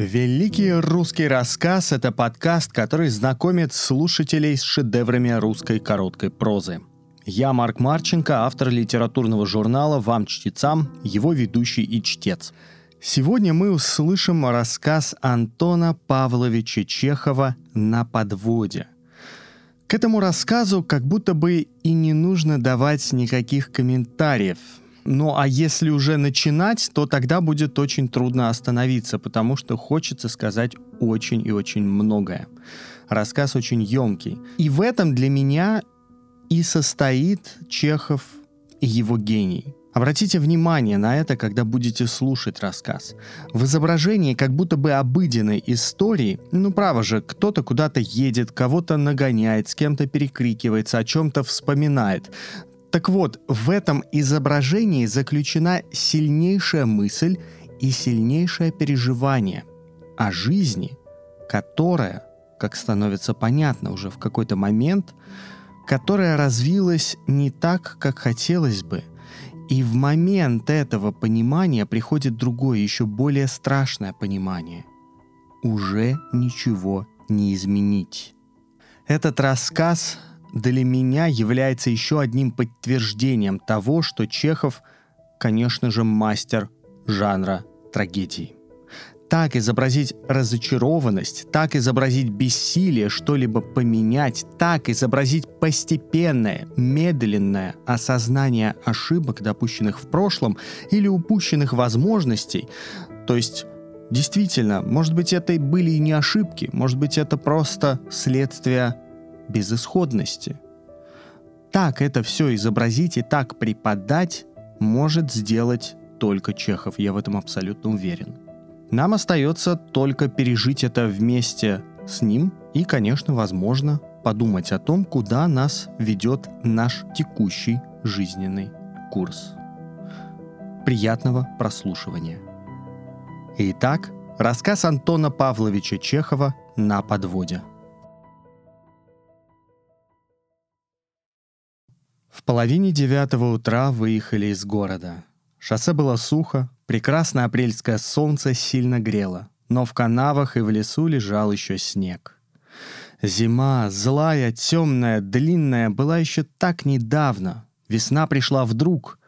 Великий русский рассказ – это подкаст, который знакомит слушателей с шедеврами русской короткой прозы. Я Марк Марченко, автор литературного журнала «Вам, чтецам», его ведущий и чтец. Сегодня мы услышим рассказ Антона Павловича Чехова «На подводе». К этому рассказу как будто бы и не нужно давать никаких комментариев – ну а если уже начинать, то тогда будет очень трудно остановиться, потому что хочется сказать очень и очень многое. Рассказ очень емкий. И в этом для меня и состоит Чехов и его гений. Обратите внимание на это, когда будете слушать рассказ. В изображении как будто бы обыденной истории, ну право же, кто-то куда-то едет, кого-то нагоняет, с кем-то перекрикивается, о чем-то вспоминает. Так вот, в этом изображении заключена сильнейшая мысль и сильнейшее переживание о жизни, которая, как становится понятно уже в какой-то момент, которая развилась не так, как хотелось бы. И в момент этого понимания приходит другое, еще более страшное понимание. Уже ничего не изменить. Этот рассказ для меня является еще одним подтверждением того, что Чехов, конечно же, мастер жанра трагедии. Так изобразить разочарованность, так изобразить бессилие что-либо поменять, так изобразить постепенное, медленное осознание ошибок, допущенных в прошлом, или упущенных возможностей, то есть Действительно, может быть, это и были и не ошибки, может быть, это просто следствие безысходности. Так это все изобразить и так преподать может сделать только Чехов, я в этом абсолютно уверен. Нам остается только пережить это вместе с ним и, конечно, возможно, подумать о том, куда нас ведет наш текущий жизненный курс. Приятного прослушивания. Итак, рассказ Антона Павловича Чехова «На подводе». В половине девятого утра выехали из города. Шоссе было сухо, прекрасное апрельское солнце сильно грело, но в канавах и в лесу лежал еще снег. Зима, злая, темная, длинная, была еще так недавно. Весна пришла вдруг.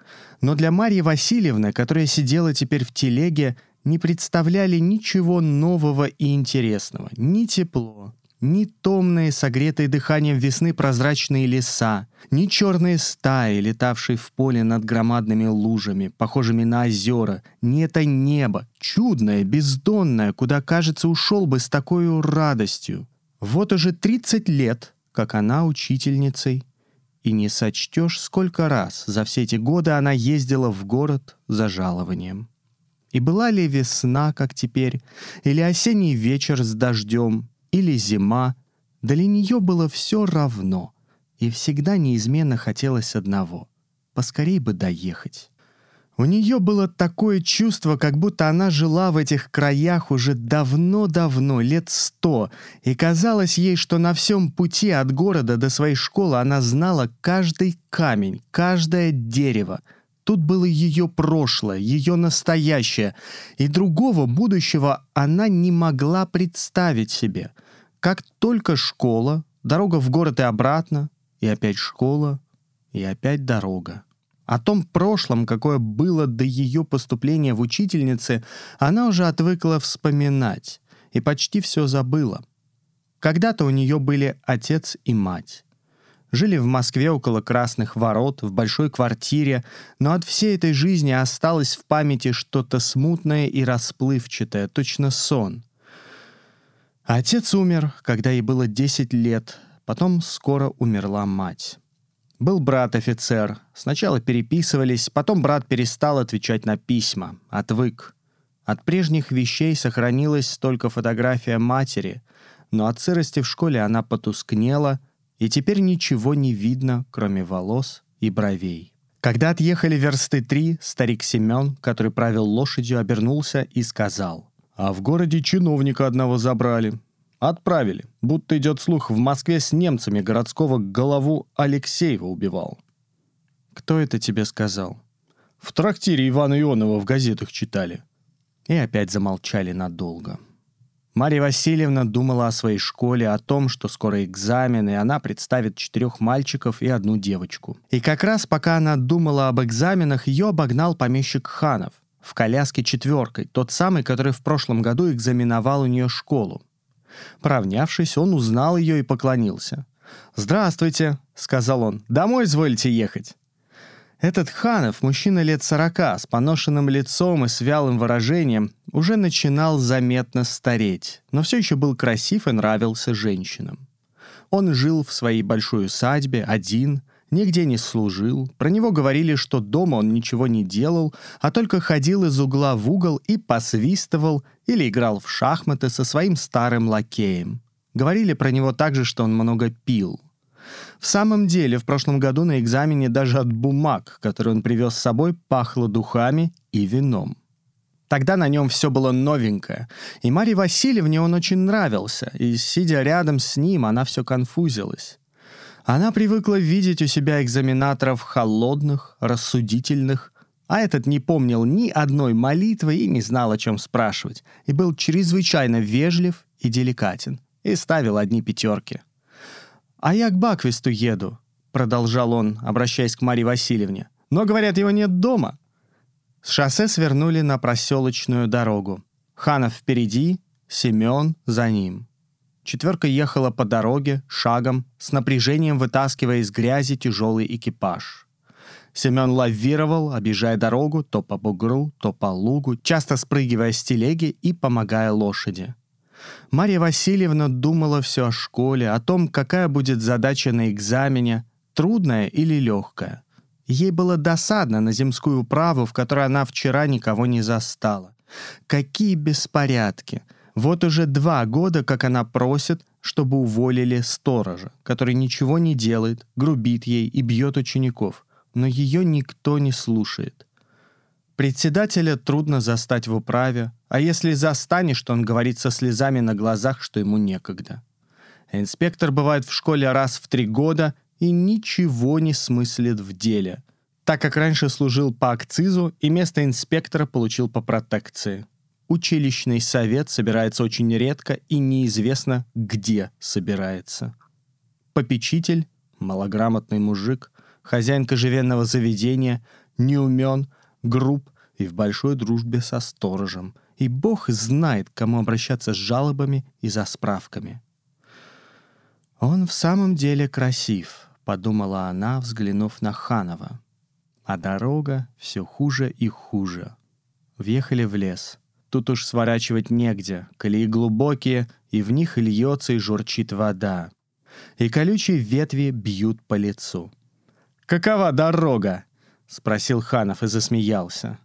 Но для Марьи Васильевны, которая сидела теперь в телеге, не представляли ничего нового и интересного. Ни тепло, ни томные, согретые дыханием весны прозрачные леса, ни черные стаи, летавшие в поле над громадными лужами, похожими на озера, ни это небо, чудное, бездонное, куда, кажется, ушел бы с такой радостью. Вот уже 30 лет, как она учительницей, и не сочтешь, сколько раз за все эти годы она ездила в город за жалованием. И была ли весна, как теперь, или осенний вечер с дождем, или зима, для нее было все равно, и всегда неизменно хотелось одного — поскорей бы доехать. У нее было такое чувство, как будто она жила в этих краях уже давно-давно, лет сто, и казалось ей, что на всем пути от города до своей школы она знала каждый камень, каждое дерево. Тут было ее прошлое, ее настоящее, и другого будущего она не могла представить себе — как только школа, дорога в город и обратно, и опять школа, и опять дорога. О том прошлом, какое было до ее поступления в учительницы, она уже отвыкла вспоминать и почти все забыла. Когда-то у нее были отец и мать. Жили в Москве около Красных Ворот, в большой квартире, но от всей этой жизни осталось в памяти что-то смутное и расплывчатое, точно сон — Отец умер, когда ей было 10 лет, потом скоро умерла мать. Был брат-офицер. Сначала переписывались, потом брат перестал отвечать на письма, отвык. От прежних вещей сохранилась только фотография матери, но от сырости в школе она потускнела, и теперь ничего не видно, кроме волос и бровей. Когда отъехали версты три, старик Семен, который правил лошадью, обернулся и сказал — а в городе чиновника одного забрали. Отправили, будто идет слух, в Москве с немцами городского голову Алексеева убивал. Кто это тебе сказал? В трактире Ивана Ионова в газетах читали. И опять замолчали надолго. Марья Васильевна думала о своей школе, о том, что скоро экзамен, и она представит четырех мальчиков и одну девочку. И как раз пока она думала об экзаменах, ее обогнал помещик Ханов в коляске четверкой, тот самый, который в прошлом году экзаменовал у нее школу. Поравнявшись, он узнал ее и поклонился. «Здравствуйте», — сказал он, — «домой изволите ехать». Этот Ханов, мужчина лет сорока, с поношенным лицом и с вялым выражением, уже начинал заметно стареть, но все еще был красив и нравился женщинам. Он жил в своей большой усадьбе один, нигде не служил, про него говорили, что дома он ничего не делал, а только ходил из угла в угол и посвистывал или играл в шахматы со своим старым лакеем. Говорили про него также, что он много пил – в самом деле, в прошлом году на экзамене даже от бумаг, которые он привез с собой, пахло духами и вином. Тогда на нем все было новенькое, и Марье Васильевне он очень нравился, и, сидя рядом с ним, она все конфузилась. Она привыкла видеть у себя экзаменаторов холодных, рассудительных, а этот не помнил ни одной молитвы и не знал, о чем спрашивать, и был чрезвычайно вежлив и деликатен, и ставил одни пятерки — «А я к Баквисту еду», — продолжал он, обращаясь к Марии Васильевне. «Но, говорят, его нет дома». С шоссе свернули на проселочную дорогу. Ханов впереди, Семен за ним. Четверка ехала по дороге, шагом, с напряжением вытаскивая из грязи тяжелый экипаж. Семен лавировал, обижая дорогу то по бугру, то по лугу, часто спрыгивая с телеги и помогая лошади. Марья Васильевна думала все о школе, о том, какая будет задача на экзамене, трудная или легкая. Ей было досадно на земскую управу, в которой она вчера никого не застала. Какие беспорядки! Вот уже два года, как она просит, чтобы уволили сторожа, который ничего не делает, грубит ей и бьет учеников. Но ее никто не слушает. Председателя трудно застать в управе, а если застанешь, то он говорит со слезами на глазах, что ему некогда. Инспектор бывает в школе раз в три года и ничего не смыслит в деле, так как раньше служил по акцизу и место инспектора получил по протекции. Училищный совет собирается очень редко и неизвестно, где собирается. Попечитель, малограмотный мужик, хозяин кожевенного заведения, не умен, груб и в большой дружбе со сторожем, и Бог знает, к кому обращаться с жалобами и за справками. «Он в самом деле красив», — подумала она, взглянув на Ханова. А дорога все хуже и хуже. Въехали в лес. Тут уж сворачивать негде, колеи глубокие, и в них льется и журчит вода. И колючие ветви бьют по лицу. «Какова дорога?» — спросил Ханов и засмеялся.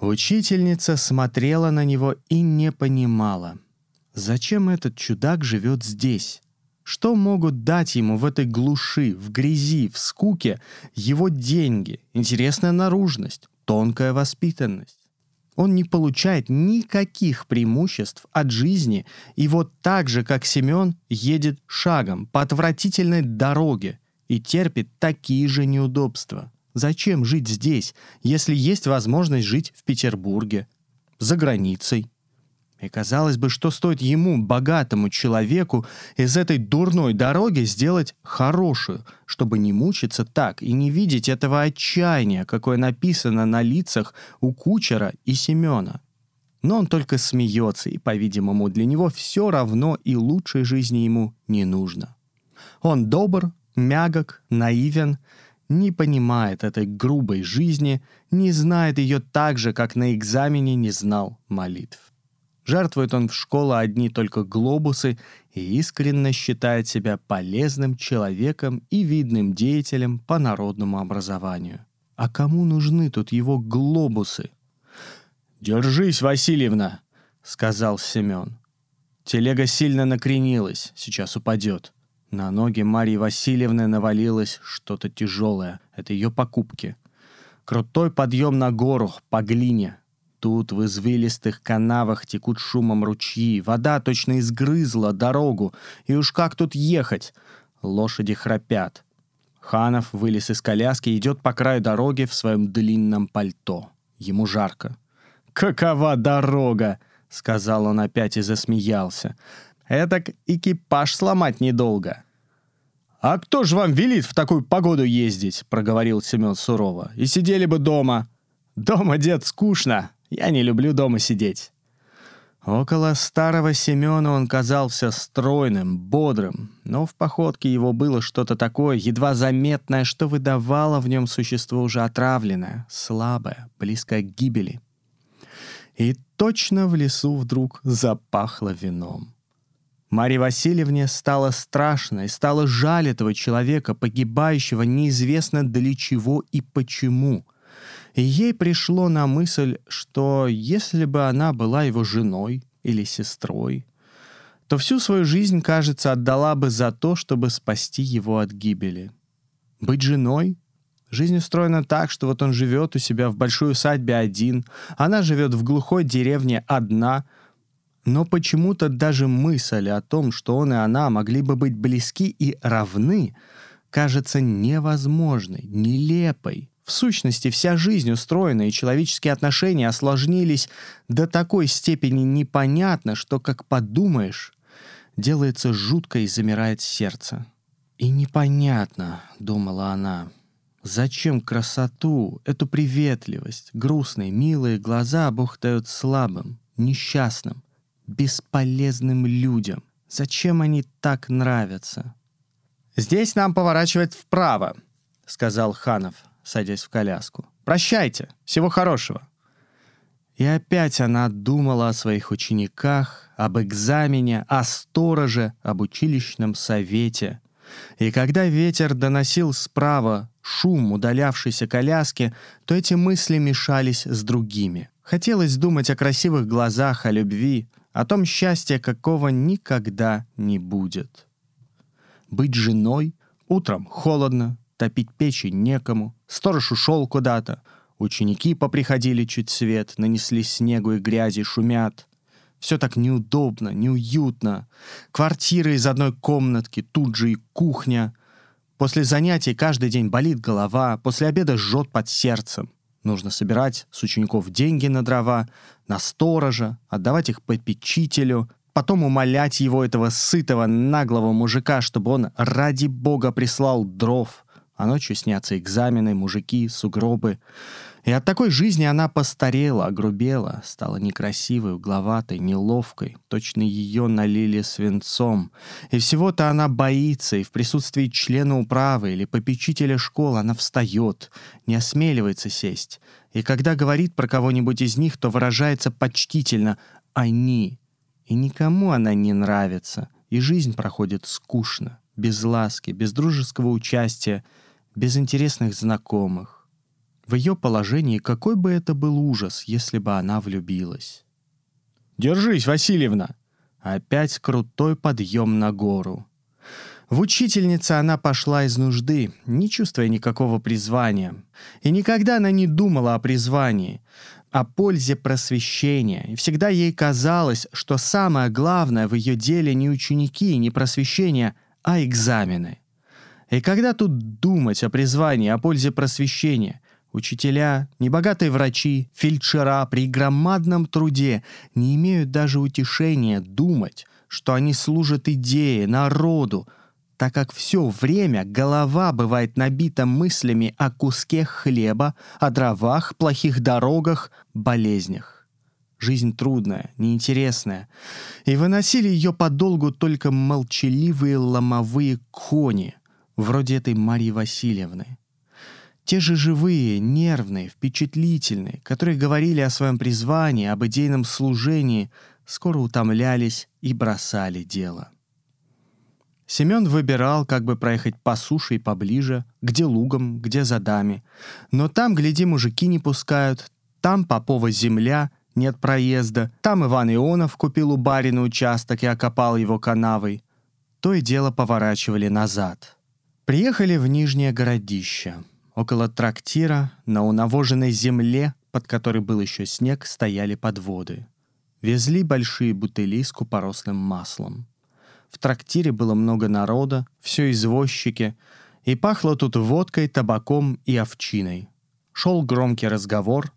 Учительница смотрела на него и не понимала, зачем этот чудак живет здесь. Что могут дать ему в этой глуши, в грязи, в скуке его деньги, интересная наружность, тонкая воспитанность? Он не получает никаких преимуществ от жизни и вот так же, как Семен, едет шагом по отвратительной дороге и терпит такие же неудобства – Зачем жить здесь, если есть возможность жить в Петербурге, за границей? И казалось бы, что стоит ему, богатому человеку, из этой дурной дороги сделать хорошую, чтобы не мучиться так и не видеть этого отчаяния, какое написано на лицах у кучера и Семена. Но он только смеется, и, по-видимому, для него все равно и лучшей жизни ему не нужно. Он добр, мягок, наивен — не понимает этой грубой жизни, не знает ее так же, как на экзамене не знал молитв. Жертвует он в школу одни только глобусы и искренне считает себя полезным человеком и видным деятелем по народному образованию. А кому нужны тут его глобусы? «Держись, Васильевна!» — сказал Семен. Телега сильно накренилась, сейчас упадет. На ноги Марии Васильевны навалилось что-то тяжелое. Это ее покупки. Крутой подъем на гору, по глине. Тут в извилистых канавах текут шумом ручьи. Вода точно изгрызла дорогу. И уж как тут ехать? Лошади храпят. Ханов вылез из коляски и идет по краю дороги в своем длинном пальто. Ему жарко. «Какова дорога!» —— сказал он опять и засмеялся. «Этак экипаж сломать недолго». «А кто же вам велит в такую погоду ездить?» — проговорил Семен сурово. «И сидели бы дома». «Дома, дед, скучно. Я не люблю дома сидеть». Около старого Семена он казался стройным, бодрым, но в походке его было что-то такое, едва заметное, что выдавало в нем существо уже отравленное, слабое, близкое к гибели. И точно в лесу вдруг запахло вином. Марье Васильевне стало страшно и стало жаль этого человека, погибающего неизвестно для чего и почему. И ей пришло на мысль, что если бы она была его женой или сестрой, то всю свою жизнь, кажется, отдала бы за то, чтобы спасти его от гибели. Быть женой? Жизнь устроена так, что вот он живет у себя в большой усадьбе один, она живет в глухой деревне одна — но почему-то даже мысль о том, что он и она могли бы быть близки и равны, кажется невозможной, нелепой. В сущности, вся жизнь устроена, и человеческие отношения осложнились до такой степени непонятно, что, как подумаешь, делается жутко и замирает сердце. «И непонятно», — думала она, — «зачем красоту, эту приветливость, грустные, милые глаза Бог слабым, несчастным, бесполезным людям. Зачем они так нравятся? «Здесь нам поворачивать вправо», — сказал Ханов, садясь в коляску. «Прощайте. Всего хорошего». И опять она думала о своих учениках, об экзамене, о стороже, об училищном совете. И когда ветер доносил справа шум удалявшейся коляски, то эти мысли мешались с другими. Хотелось думать о красивых глазах, о любви, о том счастье, какого никогда не будет. Быть женой, утром холодно, топить печи некому, сторож ушел куда-то, ученики поприходили чуть свет, нанесли снегу и грязи, шумят. Все так неудобно, неуютно. Квартира из одной комнатки, тут же и кухня. После занятий каждый день болит голова, после обеда жжет под сердцем. Нужно собирать с учеников деньги на дрова, на сторожа, отдавать их попечителю, потом умолять его, этого сытого, наглого мужика, чтобы он ради бога прислал дров. А ночью снятся экзамены, мужики, сугробы. И от такой жизни она постарела, огрубела, стала некрасивой, угловатой, неловкой. Точно ее налили свинцом. И всего-то она боится, и в присутствии члена управы или попечителя школы она встает, не осмеливается сесть. И когда говорит про кого-нибудь из них, то выражается почтительно «они». И никому она не нравится, и жизнь проходит скучно, без ласки, без дружеского участия, без интересных знакомых. В ее положении какой бы это был ужас, если бы она влюбилась. «Держись, Васильевна!» Опять крутой подъем на гору. В учительнице она пошла из нужды, не чувствуя никакого призвания. И никогда она не думала о призвании, о пользе просвещения. И всегда ей казалось, что самое главное в ее деле не ученики, не просвещение, а экзамены. И когда тут думать о призвании, о пользе просвещения, Учителя, небогатые врачи, фельдшера при громадном труде не имеют даже утешения думать, что они служат идее, народу, так как все время голова бывает набита мыслями о куске хлеба, о дровах, плохих дорогах, болезнях. Жизнь трудная, неинтересная, и выносили ее подолгу только молчаливые ломовые кони, вроде этой Марьи Васильевны. Те же живые, нервные, впечатлительные, которые говорили о своем призвании, об идейном служении, скоро утомлялись и бросали дело. Семен выбирал, как бы проехать по суше и поближе, где лугом, где задами. Но там, гляди, мужики не пускают, там попова земля, нет проезда, там Иван Ионов купил у барина участок и окопал его канавой. То и дело поворачивали назад. Приехали в Нижнее городище — Около трактира, на унавоженной земле, под которой был еще снег, стояли подводы. Везли большие бутыли с купоросным маслом. В трактире было много народа, все извозчики, и пахло тут водкой, табаком и овчиной. Шел громкий разговор,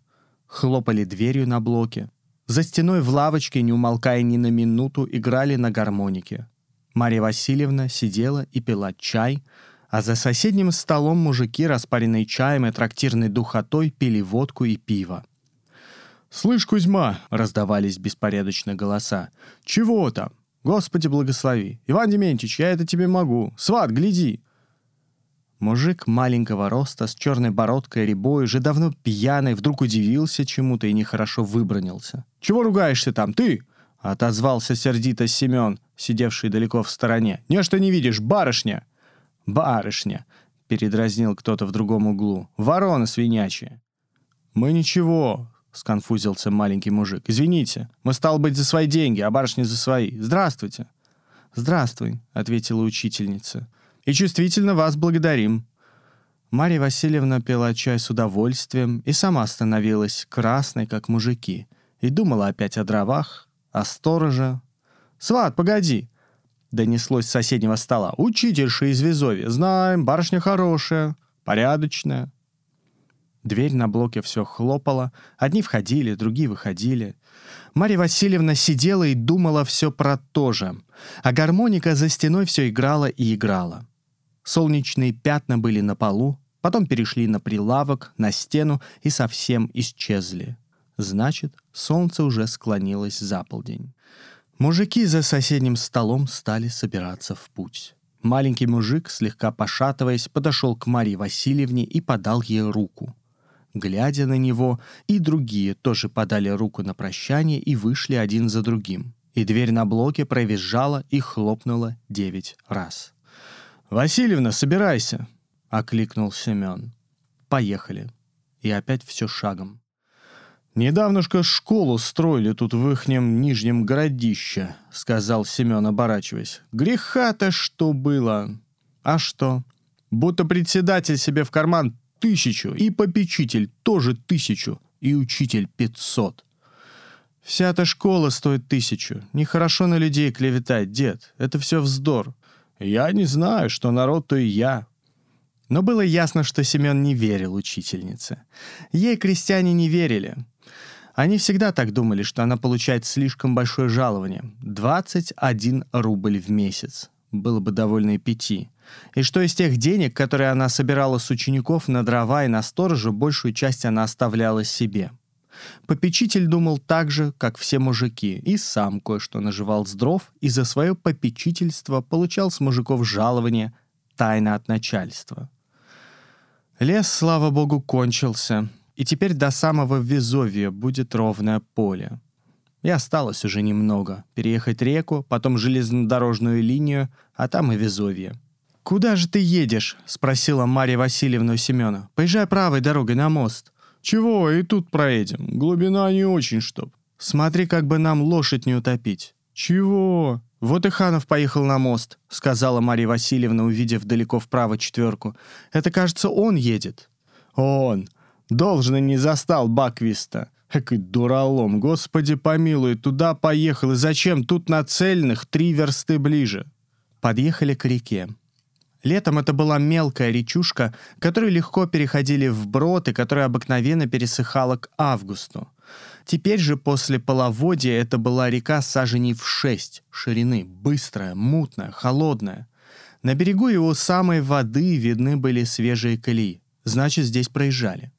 хлопали дверью на блоке. За стеной в лавочке, не умолкая ни на минуту, играли на гармонике. Марья Васильевна сидела и пила чай, а за соседним столом мужики, распаренные чаем и трактирной духотой, пили водку и пиво. «Слышь, Кузьма!» — раздавались беспорядочно голоса. «Чего там? Господи, благослови! Иван Дементьевич, я это тебе могу! Сват, гляди!» Мужик маленького роста, с черной бородкой, рябой, уже давно пьяный, вдруг удивился чему-то и нехорошо выбронился. «Чего ругаешься там, ты?» — отозвался сердито Семен, сидевший далеко в стороне. «Не, что не видишь, барышня!» «Барышня!» — передразнил кто-то в другом углу. «Ворона свинячья!» «Мы ничего!» — сконфузился маленький мужик. «Извините, мы, стал быть, за свои деньги, а барышня за свои. Здравствуйте!» «Здравствуй», — ответила учительница. «И чувствительно вас благодарим». Марья Васильевна пила чай с удовольствием и сама становилась красной, как мужики, и думала опять о дровах, о стороже. «Сват, погоди!» — донеслось с соседнего стола. «Учительша из Визови. Знаем, барышня хорошая, порядочная». Дверь на блоке все хлопала, одни входили, другие выходили. Марья Васильевна сидела и думала все про то же, а гармоника за стеной все играла и играла. Солнечные пятна были на полу, потом перешли на прилавок, на стену и совсем исчезли. Значит, солнце уже склонилось за полдень. Мужики за соседним столом стали собираться в путь. Маленький мужик, слегка пошатываясь, подошел к Марье Васильевне и подал ей руку. Глядя на него, и другие тоже подали руку на прощание и вышли один за другим. И дверь на блоке провизжала и хлопнула девять раз. «Васильевна, собирайся!» — окликнул Семен. «Поехали». И опять все шагом. «Недавношко школу строили тут в ихнем нижнем городище», — сказал Семен, оборачиваясь. «Греха-то что было!» «А что?» «Будто председатель себе в карман тысячу, и попечитель тоже тысячу, и учитель пятьсот. Вся эта школа стоит тысячу. Нехорошо на людей клеветать, дед. Это все вздор. Я не знаю, что народ, то и я. Но было ясно, что Семен не верил учительнице. Ей крестьяне не верили. Они всегда так думали, что она получает слишком большое жалование. 21 рубль в месяц. Было бы довольно и пяти и что из тех денег, которые она собирала с учеников на дрова и на сторожа, большую часть она оставляла себе. Попечитель думал так же, как все мужики, и сам кое-что наживал с дров, и за свое попечительство получал с мужиков жалование тайно от начальства. Лес, слава богу, кончился, и теперь до самого Везовья будет ровное поле. И осталось уже немного. Переехать реку, потом железнодорожную линию, а там и Везовье. «Куда же ты едешь?» — спросила Марья Васильевна у Семена. «Поезжай правой дорогой на мост». «Чего, и тут проедем. Глубина не очень чтоб». «Смотри, как бы нам лошадь не утопить». «Чего?» «Вот и Ханов поехал на мост», — сказала Марья Васильевна, увидев далеко вправо четверку. «Это, кажется, он едет». «Он! Должно не застал Баквиста. Экой дуралом, господи помилуй, туда поехал, и зачем тут на цельных три версты ближе?» Подъехали к реке. Летом это была мелкая речушка, которую легко переходили в брод и которая обыкновенно пересыхала к августу. Теперь же после половодья это была река саженей в шесть ширины, быстрая, мутная, холодная. На берегу его самой воды видны были свежие колеи. Значит, здесь проезжали.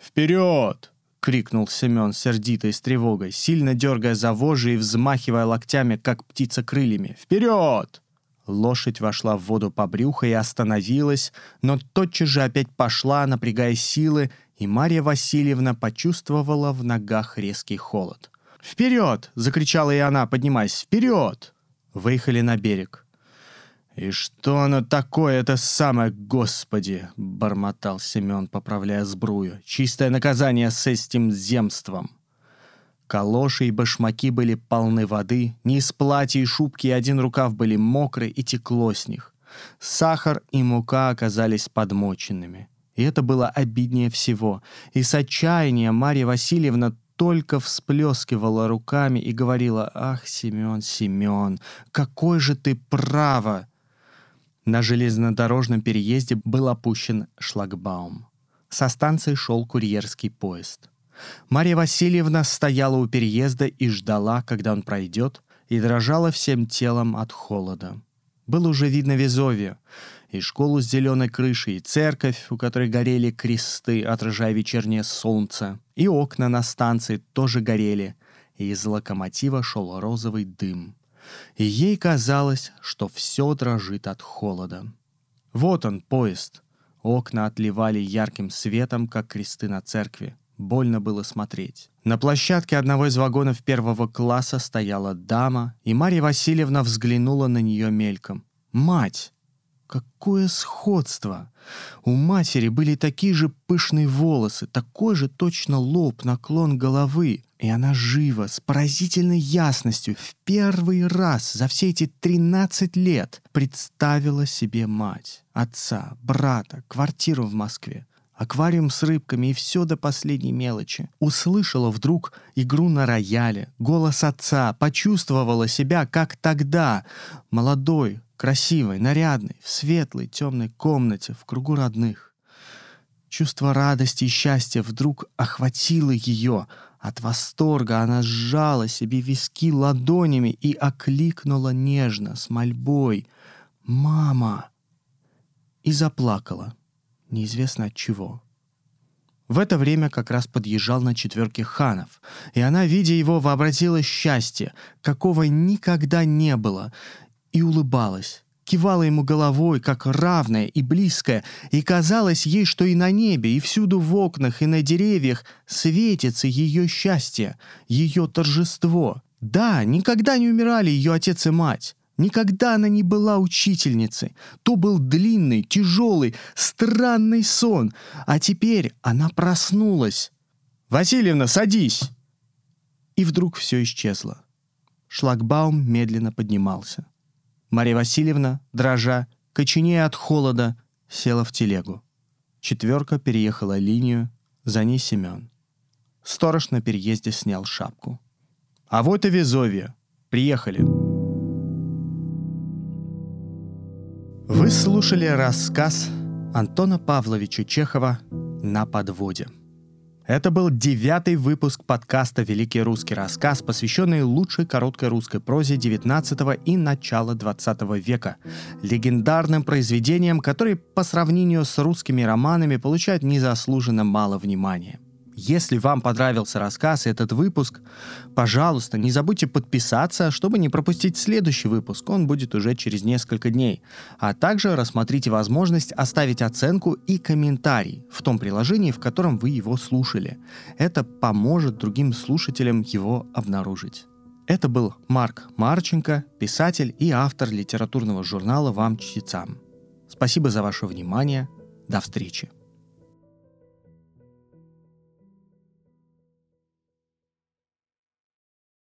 «Вперед!» — крикнул Семен сердито и с тревогой, сильно дергая за вожжи и взмахивая локтями, как птица крыльями. «Вперед!» Лошадь вошла в воду по брюху и остановилась, но тотчас же опять пошла, напрягая силы, и Марья Васильевна почувствовала в ногах резкий холод. «Вперед!» — закричала и она, поднимаясь. «Вперед!» Выехали на берег. «И что оно такое, это самое, Господи!» — бормотал Семен, поправляя сбрую. «Чистое наказание с этим земством!» Калоши и башмаки были полны воды, низ платья и шубки и один рукав были мокры и текло с них. Сахар и мука оказались подмоченными. И это было обиднее всего. И с отчаяния Марья Васильевна только всплескивала руками и говорила «Ах, Семен, Семен, какой же ты право!» На железнодорожном переезде был опущен шлагбаум. Со станции шел курьерский поезд. Мария Васильевна стояла у переезда и ждала, когда он пройдет, и дрожала всем телом от холода. Было уже видно Везовье, и школу с зеленой крышей, и церковь, у которой горели кресты, отражая вечернее солнце, и окна на станции тоже горели, и из локомотива шел розовый дым. И ей казалось, что все дрожит от холода. Вот он, поезд. Окна отливали ярким светом, как кресты на церкви. Больно было смотреть. На площадке одного из вагонов первого класса стояла дама, и Марья Васильевна взглянула на нее мельком. «Мать!» Какое сходство! У матери были такие же пышные волосы, такой же точно лоб, наклон головы. И она живо, с поразительной ясностью, в первый раз за все эти 13 лет представила себе мать, отца, брата, квартиру в Москве аквариум с рыбками и все до последней мелочи. Услышала вдруг игру на рояле, голос отца, почувствовала себя, как тогда, молодой, красивой, нарядной, в светлой, темной комнате, в кругу родных. Чувство радости и счастья вдруг охватило ее. От восторга она сжала себе виски ладонями и окликнула нежно, с мольбой «Мама!» и заплакала, неизвестно от чего. В это время как раз подъезжал на четверке ханов, и она, видя его, вообразила счастье, какого никогда не было, и улыбалась, кивала ему головой, как равная и близкая, и казалось ей, что и на небе, и всюду в окнах, и на деревьях светится ее счастье, ее торжество. Да, никогда не умирали ее отец и мать. Никогда она не была учительницей. То был длинный, тяжелый, странный сон. А теперь она проснулась. «Васильевна, садись!» И вдруг все исчезло. Шлагбаум медленно поднимался. Мария Васильевна, дрожа, коченея от холода, села в телегу. Четверка переехала линию, за ней Семен. Сторож на переезде снял шапку. «А вот и Везовье. Приехали». Вы слушали рассказ Антона Павловича Чехова «На подводе». Это был девятый выпуск подкаста «Великий русский рассказ», посвященный лучшей короткой русской прозе XIX и начала XX века, легендарным произведениям, которые по сравнению с русскими романами получают незаслуженно мало внимания – если вам понравился рассказ и этот выпуск, пожалуйста, не забудьте подписаться, чтобы не пропустить следующий выпуск. Он будет уже через несколько дней. А также рассмотрите возможность оставить оценку и комментарий в том приложении, в котором вы его слушали. Это поможет другим слушателям его обнаружить. Это был Марк Марченко, писатель и автор литературного журнала «Вам чтецам». Спасибо за ваше внимание. До встречи.